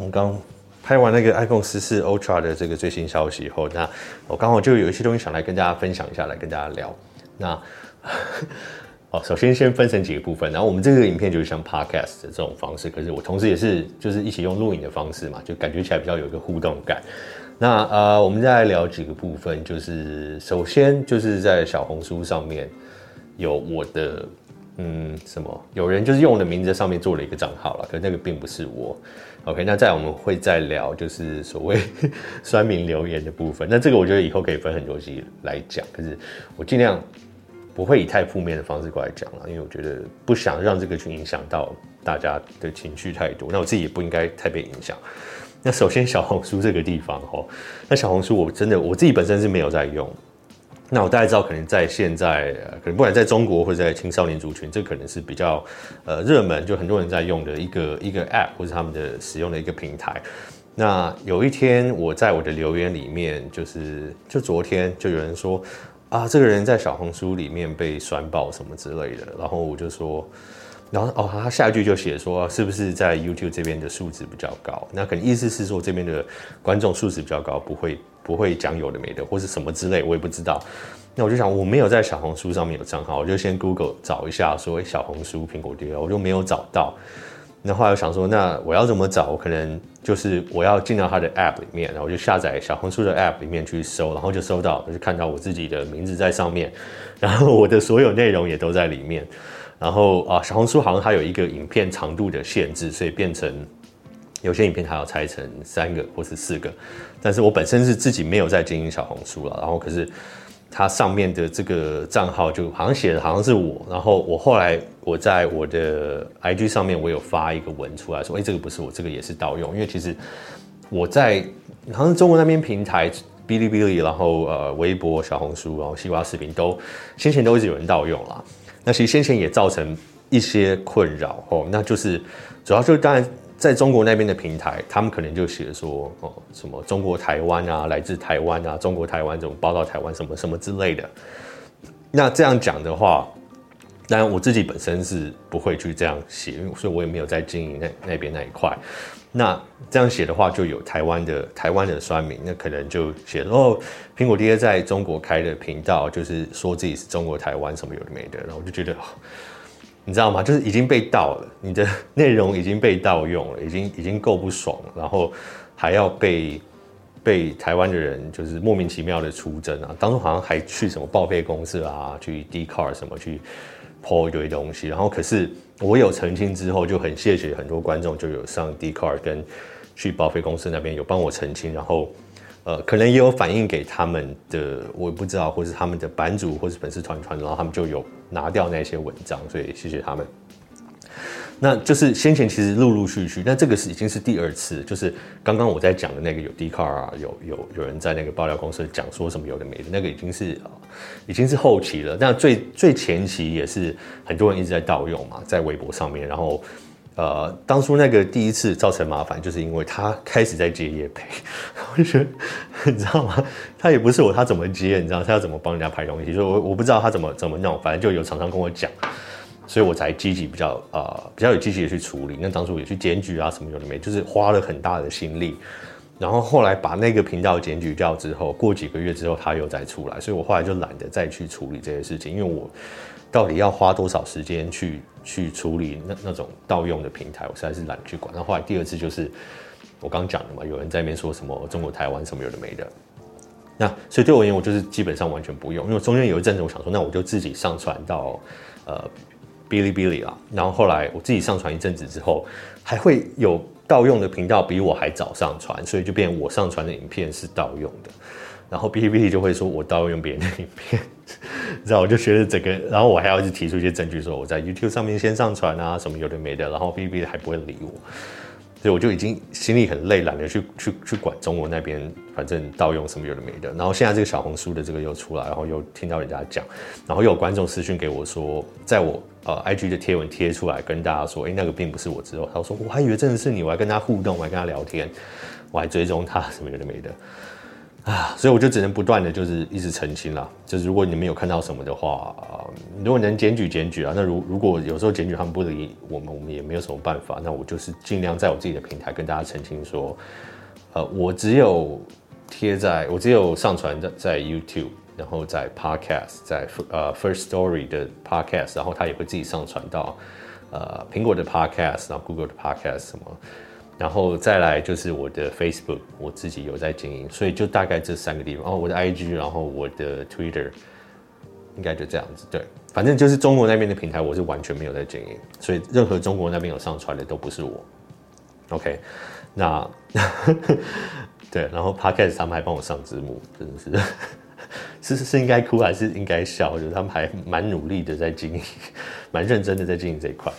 我们刚拍完那个 iPhone 十四 Ultra 的这个最新消息以后，那我刚好就有一些东西想来跟大家分享一下，来跟大家聊。那 哦，首先先分成几个部分，然后我们这个影片就是像 Podcast 的这种方式，可是我同时也是就是一起用录影的方式嘛，就感觉起来比较有一个互动感。那呃，我们再来聊几个部分，就是首先就是在小红书上面有我的。嗯，什么？有人就是用我的名字上面做了一个账号了，可那个并不是我。OK，那再我们会再聊，就是所谓 酸民留言的部分。那这个我觉得以后可以分很多集来讲，可是我尽量不会以太负面的方式过来讲了，因为我觉得不想让这个去影响到大家的情绪太多。那我自己也不应该太被影响。那首先小红书这个地方哦，那小红书我真的我自己本身是没有在用。那我大概知道，可能在现在，可能不管在中国或者在青少年族群，这可能是比较呃热门，就很多人在用的一个一个 App 或者他们的使用的一个平台。那有一天我在我的留言里面，就是就昨天就有人说啊，这个人在小红书里面被酸爆什么之类的，然后我就说，然后哦，他下一句就写说，是不是在 YouTube 这边的素质比较高？那可能意思是说这边的观众素质比较高，不会。不会讲有的没的，或是什么之类，我也不知道。那我就想，我没有在小红书上面有账号，我就先 Google 找一下，说小红书苹果爹，我就没有找到。那后来我想说，那我要怎么找？我可能就是我要进到他的 App 里面，然后我就下载小红书的 App 里面去搜，然后就搜到，我就看到我自己的名字在上面，然后我的所有内容也都在里面。然后啊，小红书好像它有一个影片长度的限制，所以变成。有些影片还要拆成三个或是四个，但是我本身是自己没有在经营小红书了，然后可是它上面的这个账号就好像写的好像是我，然后我后来我在我的 IG 上面我有发一个文出来说，哎，这个不是我，这个也是盗用，因为其实我在好像中国那边平台哔哩哔哩，然后呃微博、小红书，然后西瓜视频都先前都一直有人盗用啦，那其实先前也造成一些困扰哦，那就是主要就是当然。在中国那边的平台，他们可能就写说哦，什么中国台湾啊，来自台湾啊，中国台湾这种报道台湾什么什么之类的。那这样讲的话，当然我自己本身是不会去这样写，所以我也没有在经营那那边那一块。那这样写的话，就有台湾的台湾的酸民，那可能就写哦，苹果爹在中国开的频道，就是说自己是中国台湾什么有的没的，然后我就觉得。你知道吗？就是已经被盗了，你的 内容已经被盗用了，已经已经够不爽了，然后还要被被台湾的人就是莫名其妙的出征啊！当初好像还去什么报废公司啊，去 D car 什么去泼一堆东西，然后可是我有澄清之后，就很谢谢很多观众就有上 d c a r 跟去报废公司那边有帮我澄清，然后。呃，可能也有反映给他们的，我不知道，或是他们的版主，或是粉丝团团，然后他们就有拿掉那些文章，所以谢谢他们。那就是先前其实陆陆续续，那这个是已经是第二次，就是刚刚我在讲的那个有 Dcard 啊，有有有人在那个爆料公司讲说什么有的没的，那个已经是已经是后期了。那最最前期也是很多人一直在盗用嘛，在微博上面，然后。呃，当初那个第一次造成麻烦，就是因为他开始在接业配，我就觉得你知道吗？他也不是我，他怎么接？你知道他要怎么帮人家拍东西？所以我我不知道他怎么怎么弄，反正就有厂商跟我讲，所以我才积极比较呃比较有积极的去处理。那当初也去检举啊什么有的没，就是花了很大的心力。然后后来把那个频道检举掉之后，过几个月之后他又再出来，所以我后来就懒得再去处理这些事情，因为我。到底要花多少时间去 去处理那那种盗用的平台，我实在是懒得去管。那后来第二次就是我刚讲的嘛，有人在那边说什么中国台湾什么有的没的，那所以对我而言，我就是基本上完全不用。因为中间有一阵子我想说，那我就自己上传到呃哔哩哔哩啊。然后后来我自己上传一阵子之后，还会有盗用的频道比我还早上传，所以就变我上传的影片是盗用的。然后 哔哩哔哩就会说我盗用别人的影片，然后我就觉得整个，然后我还要一直提出一些证据，说我在 YouTube 上面先上传啊，什么有的没的，然后哔哩哔哩还不会理我，所以我就已经心里很累，懒得去去去管中国那边，反正盗用什么有的没的。然后现在这个小红书的这个又出来，然后又听到人家讲，然后又有观众私讯给我说，在我呃 IG 的贴文贴出来跟大家说，哎，那个并不是我之后，他说我还以为真的是你，我还跟他互动，我还跟他聊天，我还追踪他什么有的没的。啊，所以我就只能不断的就是一直澄清啦。就是如果你们有看到什么的话，呃、如果能检举检举啊，那如如果有时候检举他们不理我们，我们也没有什么办法。那我就是尽量在我自己的平台跟大家澄清说，呃，我只有贴在，我只有上传在在 YouTube，然后在 Podcast，在呃 First Story 的 Podcast，然后他也会自己上传到呃苹果的 Podcast，然后 Google 的 Podcast 什么。然后再来就是我的 Facebook，我自己有在经营，所以就大概这三个地方哦，我的 IG，然后我的 Twitter，应该就这样子。对，反正就是中国那边的平台，我是完全没有在经营，所以任何中国那边有上传的都不是我。OK，那 对，然后 Podcast 他们还帮我上字幕，真的是 是是应该哭还是应该笑？我觉得他们还蛮努力的在经营，蛮认真的在经营这一块。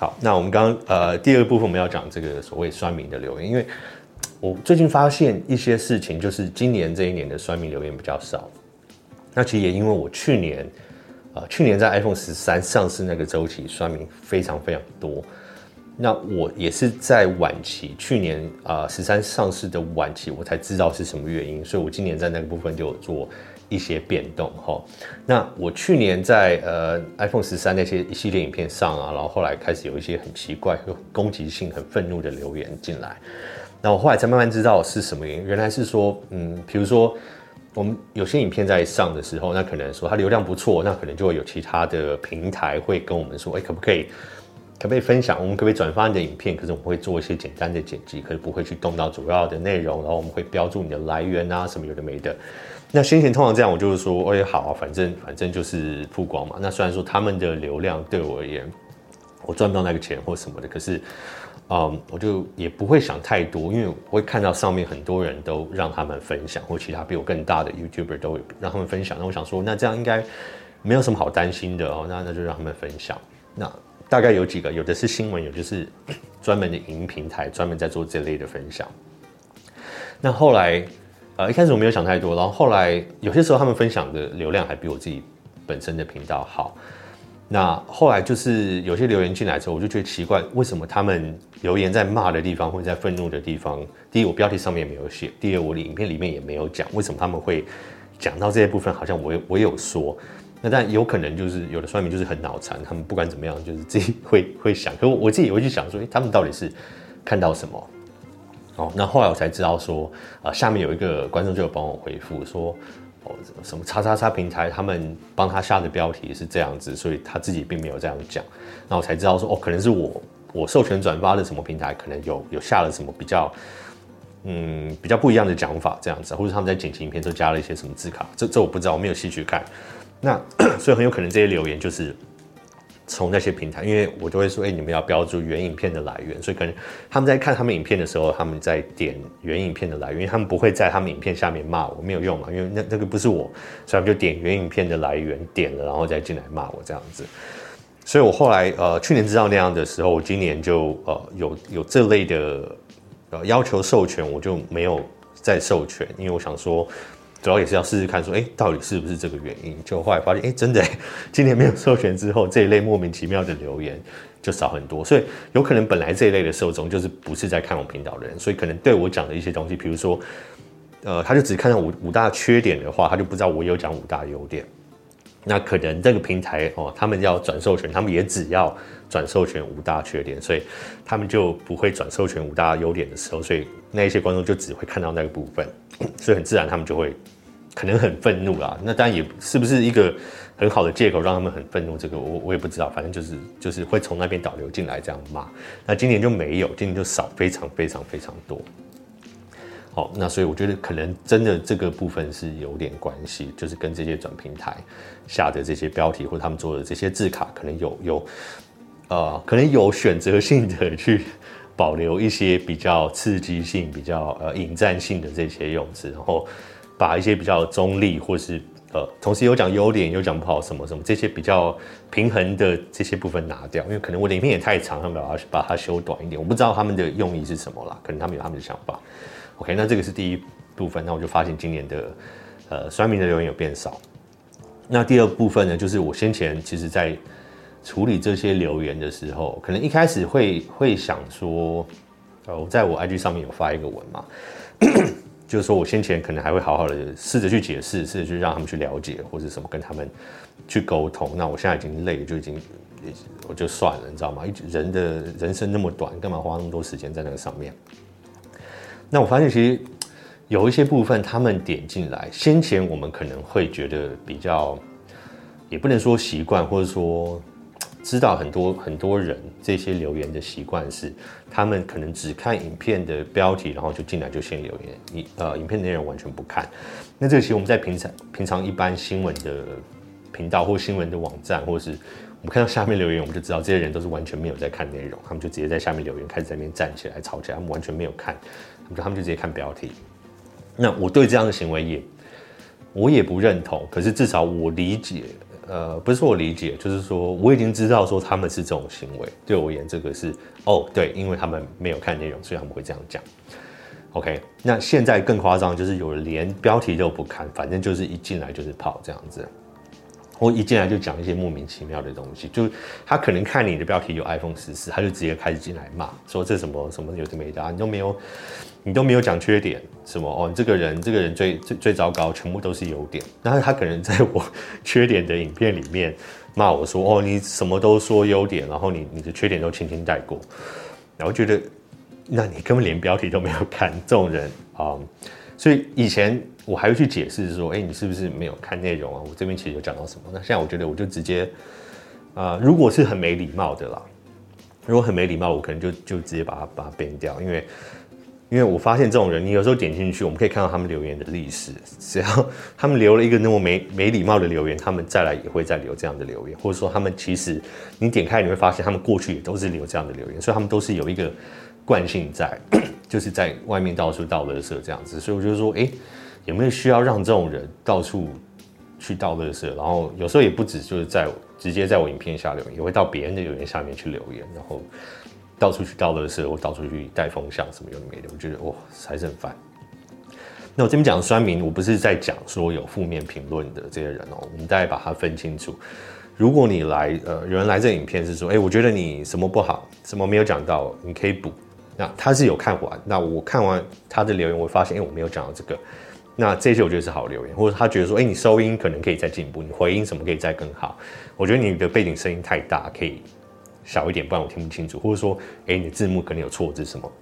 好，那我们刚刚呃第二部分我们要讲这个所谓酸民的留言，因为 我最近发现一些事情，就是今年这一年的酸民留言比较少。那其实也因为我去年呃去年在 iPhone 十三上市那个周期，酸民非常非常多。那我也是在晚期，去年啊十三上市的晚期，我才知道是什么原因，所以我今年在那个部分就有做。一些变动哈，那我去年在呃 iPhone 十三那些一系列影片上啊，然后后来开始有一些很奇怪、有攻击性、很愤怒的留言进来，那我后来才慢慢知道是什么原因，原来是说，嗯，比如说我们有些影片在上的时候，那可能说它流量不错，那可能就会有其他的平台会跟我们说，哎，可不可以，可不可以分享？我们可不可以转发你的影片？可是我们会做一些简单的剪辑，可是不会去动到主要的内容，然后我们会标注你的来源啊，什么有的没的。那先前通常这样，我就是说，哎，好啊，反正反正就是曝光嘛。那虽然说他们的流量对我而言，我赚不到那个钱或什么的，可是，嗯，我就也不会想太多，因为我会看到上面很多人都让他们分享，或其他比我更大的 YouTuber 都会让他们分享。那我想说，那这样应该没有什么好担心的哦。那那就让他们分享。那大概有几个，有的是新闻，有的是专门的影音平台，专门在做这类的分享。那后来。呃，一开始我没有想太多，然后后来有些时候他们分享的流量还比我自己本身的频道好。那后来就是有些留言进来之后，我就觉得奇怪，为什么他们留言在骂的地方或者在愤怒的地方，第一我标题上面没有写，第二我的影片里面也没有讲，为什么他们会讲到这些部分？好像我我有说，那但有可能就是有的说明就是很脑残，他们不管怎么样就是自己会会想，可我自己也会去想说，诶，他们到底是看到什么？哦，那后来我才知道说，呃，下面有一个观众就有帮我回复说，哦，什么叉叉叉平台他们帮他下的标题是这样子，所以他自己并没有这样讲。那我才知道说，哦，可能是我我授权转发的什么平台，可能有有下了什么比较，嗯，比较不一样的讲法这样子，或者他们在剪辑影片时候加了一些什么字卡，这这我不知道，我没有细去看。那 所以很有可能这些留言就是。从那些平台，因为我就会说，哎、你们要标注原影片的来源，所以可能他们在看他们影片的时候，他们在点原影片的来源，因为他们不会在他们影片下面骂我，没有用嘛，因为那那个不是我，所以他们就点原影片的来源，点了然后再进来骂我这样子。所以我后来呃去年知道那样的时候，我今年就呃有有这类的呃要求授权，我就没有再授权，因为我想说。主要也是要试试看，说，哎，到底是不是这个原因？就后来发现，哎，真的，今年没有授权之后，这一类莫名其妙的留言就少很多。所以有可能本来这一类的受众就是不是在看我频道的人，所以可能对我讲的一些东西，比如说，呃，他就只看到五五大缺点的话，他就不知道我有讲五大优点。那可能这个平台哦，他们要转授权，他们也只要转授权五大缺点，所以他们就不会转授权五大优点的时候，所以那一些观众就只会看到那个部分，所以很自然他们就会可能很愤怒啦。那当然也是不是一个很好的借口让他们很愤怒，这个我我也不知道，反正就是就是会从那边导流进来这样骂。那今年就没有，今年就少非常非常非常多。好，那所以我觉得可能真的这个部分是有点关系，就是跟这些转平台下的这些标题或者他们做的这些字卡，可能有有呃，可能有选择性的去保留一些比较刺激性、比较呃引战性的这些用词，然后把一些比较中立或是呃同时有讲优点有讲不好什么什么这些比较平衡的这些部分拿掉，因为可能我的影片也太长，他们把它把它修短一点，我不知道他们的用意是什么啦，可能他们有他们的想法。OK，那这个是第一部分，那我就发现今年的呃酸民的留言有变少。那第二部分呢，就是我先前其实在处理这些留言的时候，可能一开始会会想说，呃，在我 IG 上面有发一个文嘛，就是说我先前可能还会好好的试着去解释，试着去让他们去了解，或者什么跟他们去沟通。那我现在已经累了，就已经我就算了，你知道吗？人的人生那么短，干嘛花那么多时间在那个上面？那我发现其实有一些部分他们点进来，先前我们可能会觉得比较，也不能说习惯，或者说。知道很多很多人这些留言的习惯是，他们可能只看影片的标题，然后就进来就先留言，影呃影片内容完全不看。那这个其实我们在平常平常一般新闻的频道或新闻的网站，或是我们看到下面留言，我们就知道这些人都是完全没有在看内容，他们就直接在下面留言，开始在那边站起来吵起来，他们完全没有看，他们就直接看标题。那我对这样的行为也我也不认同，可是至少我理解。呃，不是我理解，就是说我已经知道说他们是这种行为，对我而言，这个是哦，对，因为他们没有看内容，所以他们会这样讲。OK，那现在更夸张，就是有人连标题都不看，反正就是一进来就是跑这样子。我一进来就讲一些莫名其妙的东西，就他可能看你的标题有 iPhone 十四，他就直接开始进来骂，说这什么什么有的没的，你都没有，你都没有讲缺点，什么哦，你这个人这个人最最最糟糕，全部都是优点。然后他可能在我缺点的影片里面骂我说，哦，你什么都说优点，然后你你的缺点都轻轻带过，然后觉得，那你根本连标题都没有看，这种人啊。所以以前我还会去解释说，哎、你是不是没有看内容啊？我这边其实有讲到什么？那现在我觉得我就直接，啊、如果是很没礼貌的啦，如果很没礼貌，我可能就就直接把它把它变掉，因为因为我发现这种人，你有时候点进去，我们可以看到他们留言的历史，只要他们留了一个那么没没礼貌的留言，他们再来也会再留这样的留言，或者说他们其实你点开你会发现，他们过去也都是留这样的留言，所以他们都是有一个。惯性在，就是在外面到处倒垃圾这样子，所以我就说，哎，有没有需要让这种人到处去倒垃圾？然后有时候也不止就是在直接在我影片下留言，也会到别人的留言下面去留言，然后到处去倒垃圾或到处去带风向什么有的没的，我觉得哇，还是很烦。那我这边讲酸民，我不是在讲说有负面评论的这些人哦，我们大概把它分清楚。如果你来，呃，有人来这影片是说，哎，我觉得你什么不好，什么没有讲到，你可以补。那他是有看完，那我看完他的留言，我发现，哎，我没有讲到这个，那这些我觉得是好留言，或者他觉得说，哎，你收音可能可以再进步，你回音什么可以再更好，我觉得你的背景声音太大，可以小一点，不然我听不清楚，或者说，哎，你的字幕可能有错字什么，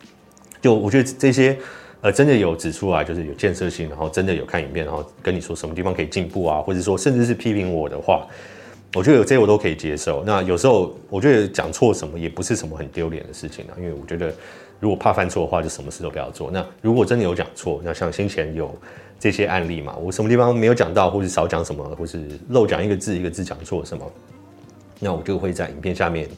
就我觉得这些，呃，真的有指出来，就是有建设性，然后真的有看影片，然后跟你说什么地方可以进步啊，或者说甚至是批评我的话。我觉得有这些我都可以接受。那有时候我觉得讲错什么也不是什么很丢脸的事情啊，因为我觉得如果怕犯错的话，就什么事都不要做。那如果真的有讲错，那像先前有这些案例嘛，我什么地方没有讲到，或是少讲什么，或是漏讲一个字一个字讲错什么，那我就会在影片下面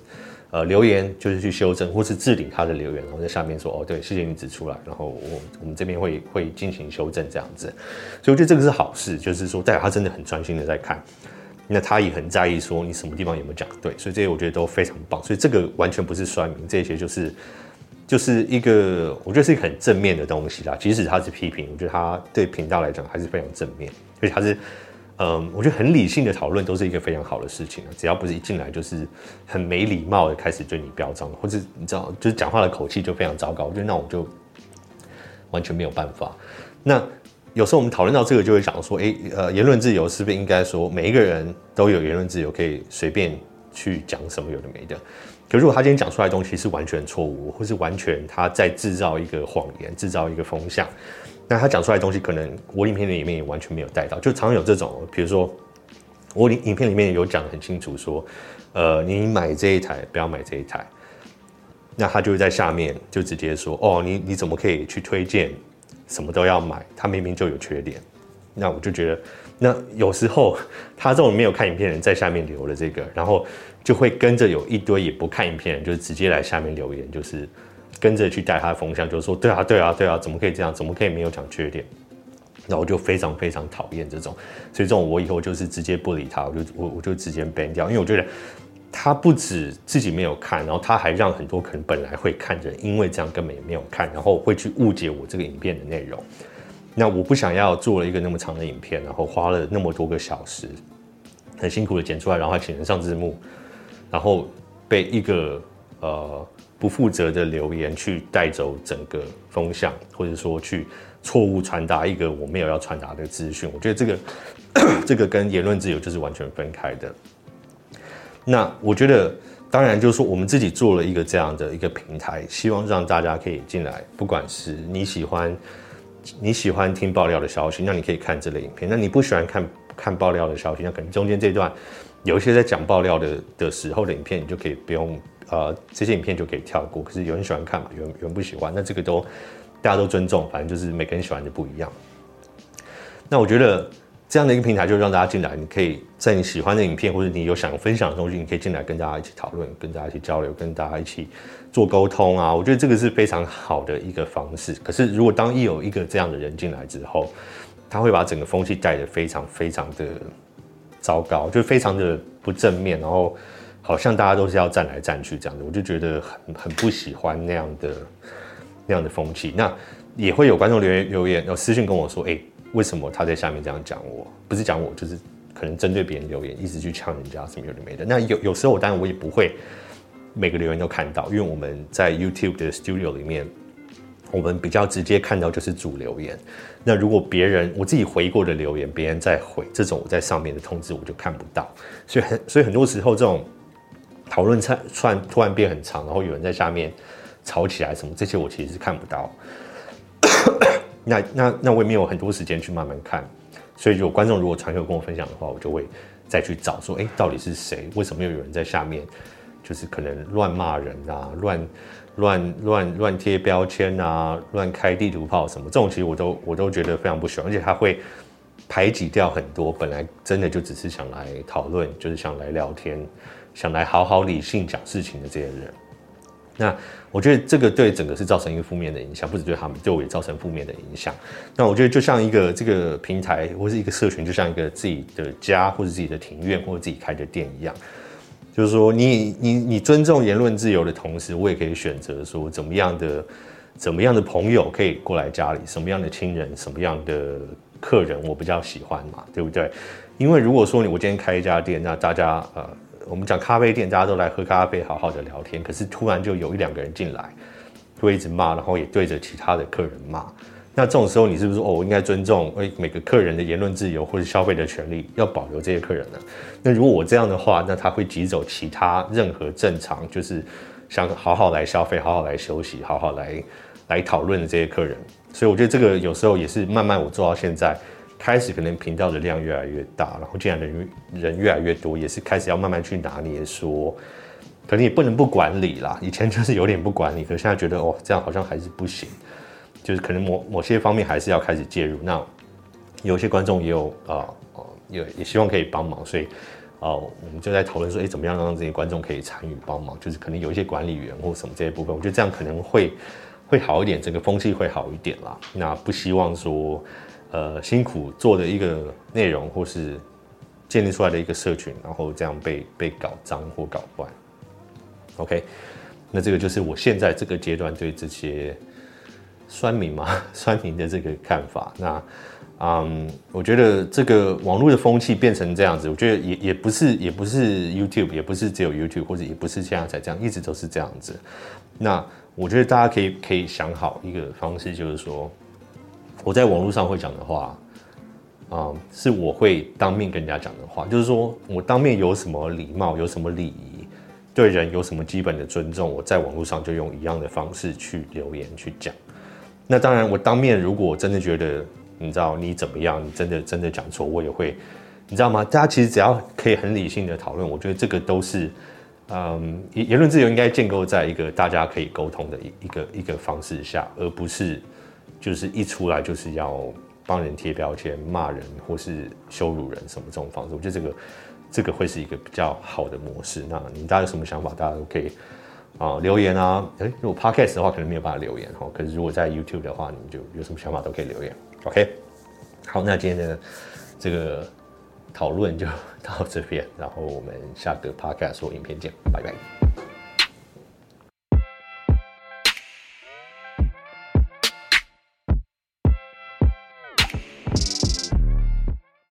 呃留言，就是去修正，或是置顶他的留言，然后在下面说哦，对，谢谢你指出来，然后我我们这边会会进行修正这样子。所以我觉得这个是好事，就是说代表他真的很专心的在看。那他也很在意，说你什么地方有没有讲对，所以这些我觉得都非常棒。所以这个完全不是酸民，这些就是就是一个我觉得是一个很正面的东西啦。即使他是批评，我觉得他对频道来讲还是非常正面，所以他是嗯，我觉得很理性的讨论都是一个非常好的事情啊。只要不是一进来就是很没礼貌的开始对你飙脏，或者你知道就是讲话的口气就非常糟糕，我觉得那我就完全没有办法。那。有时候我们讨论到这个，就会讲说，诶，呃，言论自由是不是应该说每一个人都有言论自由，可以随便去讲什么有的没的？可如果他今天讲出来的东西是完全错误，或是完全他在制造一个谎言、制造一个风向，那他讲出来的东西可能我影片里面也完全没有带到。就常常有这种，比如说我影影片里面有讲很清楚，说，呃，你买这一台不要买这一台，那他就会在下面就直接说，哦，你你怎么可以去推荐？什么都要买，他明明就有缺点，那我就觉得，那有时候 他这种没有看影片的人在下面留了这个，然后就会跟着有一堆也不看影片的人，就是直接来下面留言，就是跟着去带他的风向，就是说对啊对啊对啊，怎么可以这样？怎么可以没有讲缺点？那我就非常非常讨厌这种，所以这种我以后就是直接不理他，我就我我就直接 ban 掉，因为我觉得。他不止自己没有看，然后他还让很多可能本来会看的人，因为这样根本也没有看，然后会去误解我这个影片的内容。那我不想要做了一个那么长的影片，然后花了那么多个小时，很辛苦的剪出来，然后还请人上字幕，然后被一个呃不负责的留言去带走整个风向，或者说去错误传达一个我没有要传达的资讯。我觉得这个 这个跟言论自由就是完全分开的。那我觉得，当然就是说，我们自己做了一个这样的一个平台，希望让大家可以进来，不管是你喜欢你喜欢听爆料的消息，那你可以看这类影片；那你不喜欢看看爆料的消息，那可能中间这段有一些在讲爆料的的时候的影片，你就可以不用。呃，这些影片就可以跳过。可是有人喜欢看嘛，有人有人不喜欢，那这个都大家都尊重，反正就是每个人喜欢的不一样。那我觉得这样的一个平台，就让大家进来，你可以在你喜欢的影片或者你有想分享的东西，你可以进来跟大家一起讨论，跟大家一起交流，跟大家一起做沟通啊。我觉得这个是非常好的一个方式。可是如果当一有一个这样的人进来之后，他会把整个风气带得非常非常的糟糕，就非常的不正面，然后。好像大家都是要站来站去这样的，我就觉得很很不喜欢那样的那样的风气。那也会有观众留言留言，然后私信跟我说：“哎、为什么他在下面这样讲我？不是讲我，就是可能针对别人留言，一直去呛人家什么有的没的。”那有有时候我当然我也不会每个留言都看到，因为我们在 YouTube 的 Studio 里面，我们比较直接看到就是主留言。那如果别人我自己回过的留言，别人再回这种我在上面的通知，我就看不到。所以很所以很多时候这种。讨论串串突然变很长，然后有人在下面吵起来什么，这些我其实是看不到。那那那我也没有很多时间去慢慢看，所以有观众如果传球跟我分享的话，我就会再去找说，哎，到底是谁？为什么又有人在下面就是可能乱骂人啊，乱乱乱乱贴标签啊，乱开地图炮什么？这种其实我都我都觉得非常不喜欢，而且他会排挤掉很多本来真的就只是想来讨论，就是想来聊天。想来好好理性讲事情的这些人，那我觉得这个对整个是造成一个负面的影响，不止对他们，对我也造成负面的影响。那我觉得就像一个这个平台或是一个社群，就像一个自己的家或者自己的庭院或者自己开的店一样，就是说你你你尊重言论自由的同时，我也可以选择说怎么样的怎么样的朋友可以过来家里，什么样的亲人，什么样的客人我比较喜欢嘛，对不对？因为如果说你我今天开一家店，那大家呃。我们讲咖啡店，大家都来喝咖啡，好好的聊天。可是突然就有一两个人进来，会一直骂，然后也对着其他的客人骂。那这种时候，你是不是哦，我应该尊重诶每个客人的言论自由或者消费的权利，要保留这些客人呢？那如果我这样的话，那他会挤走其他任何正常就是想好好来消费、好好来休息、好好来来讨论的这些客人。所以我觉得这个有时候也是慢慢我做到现在。开始可能频道的量越来越大，然后进来人人越来越多，也是开始要慢慢去拿捏说，可能也不能不管理啦。以前就是有点不管理，可是现在觉得哦，这样好像还是不行，就是可能某某些方面还是要开始介入。那有些观众也有啊，也、也希望可以帮忙，所以啊、我们就在讨论说，哎，怎么样让这些观众可以参与帮忙？就是可能有一些管理员或什么这些部分，我觉得这样可能会会好一点，整个风气会好一点啦。那不希望说。呃，辛苦做的一个内容，或是建立出来的一个社群，然后这样被被搞脏或搞坏。OK，那这个就是我现在这个阶段对这些酸民嘛，酸民的这个看法。那，嗯，我觉得这个网络的风气变成这样子，我觉得也也不是也不是 YouTube，也不是只有 YouTube，或者也不是现在才这样，一直都是这样子。那我觉得大家可以可以想好一个方式，就是说。我在网络上会讲的话，啊、嗯，是我会当面跟人家讲的话，就是说我当面有什么礼貌，有什么礼仪，对人有什么基本的尊重，我在网络上就用一样的方式去留言去讲。那当然，我当面如果真的觉得你知道你怎么样，你真的真的讲错，我也会，你知道吗？大家其实只要可以很理性的讨论，我觉得这个都是，嗯，言论自由应该建构在一个大家可以沟通的一一个一个方式下，而不是。就是一出来就是要帮人贴标签、骂人或是羞辱人什么这种方式，我觉得这个这个会是一个比较好的模式。那你大家有什么想法，大家都可以啊、留言啊。诶，如果 Podcast 的话，可能没有办法留言哈。可是如果在 YouTube 的话，你们就有什么想法都可以留言。OK，好，那今天的这个讨论就到这边，然后我们下个 Podcast 或影片见，拜拜。